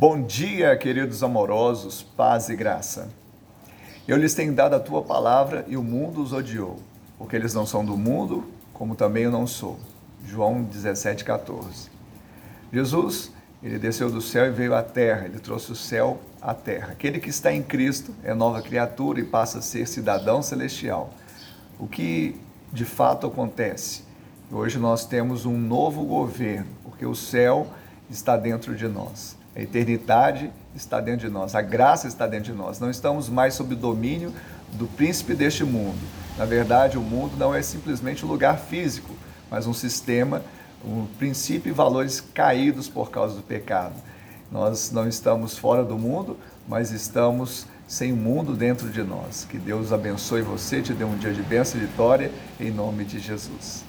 Bom dia, queridos amorosos, paz e graça. Eu lhes tenho dado a tua palavra e o mundo os odiou, porque eles não são do mundo, como também eu não sou. João 17, 14. Jesus, ele desceu do céu e veio à terra, ele trouxe o céu à terra. Aquele que está em Cristo é nova criatura e passa a ser cidadão celestial. O que de fato acontece? Hoje nós temos um novo governo, porque o céu está dentro de nós. A eternidade está dentro de nós, a graça está dentro de nós. Não estamos mais sob o domínio do príncipe deste mundo. Na verdade, o mundo não é simplesmente um lugar físico, mas um sistema, um princípio e valores caídos por causa do pecado. Nós não estamos fora do mundo, mas estamos sem o mundo dentro de nós. Que Deus abençoe você, te dê um dia de bênção e vitória, em nome de Jesus.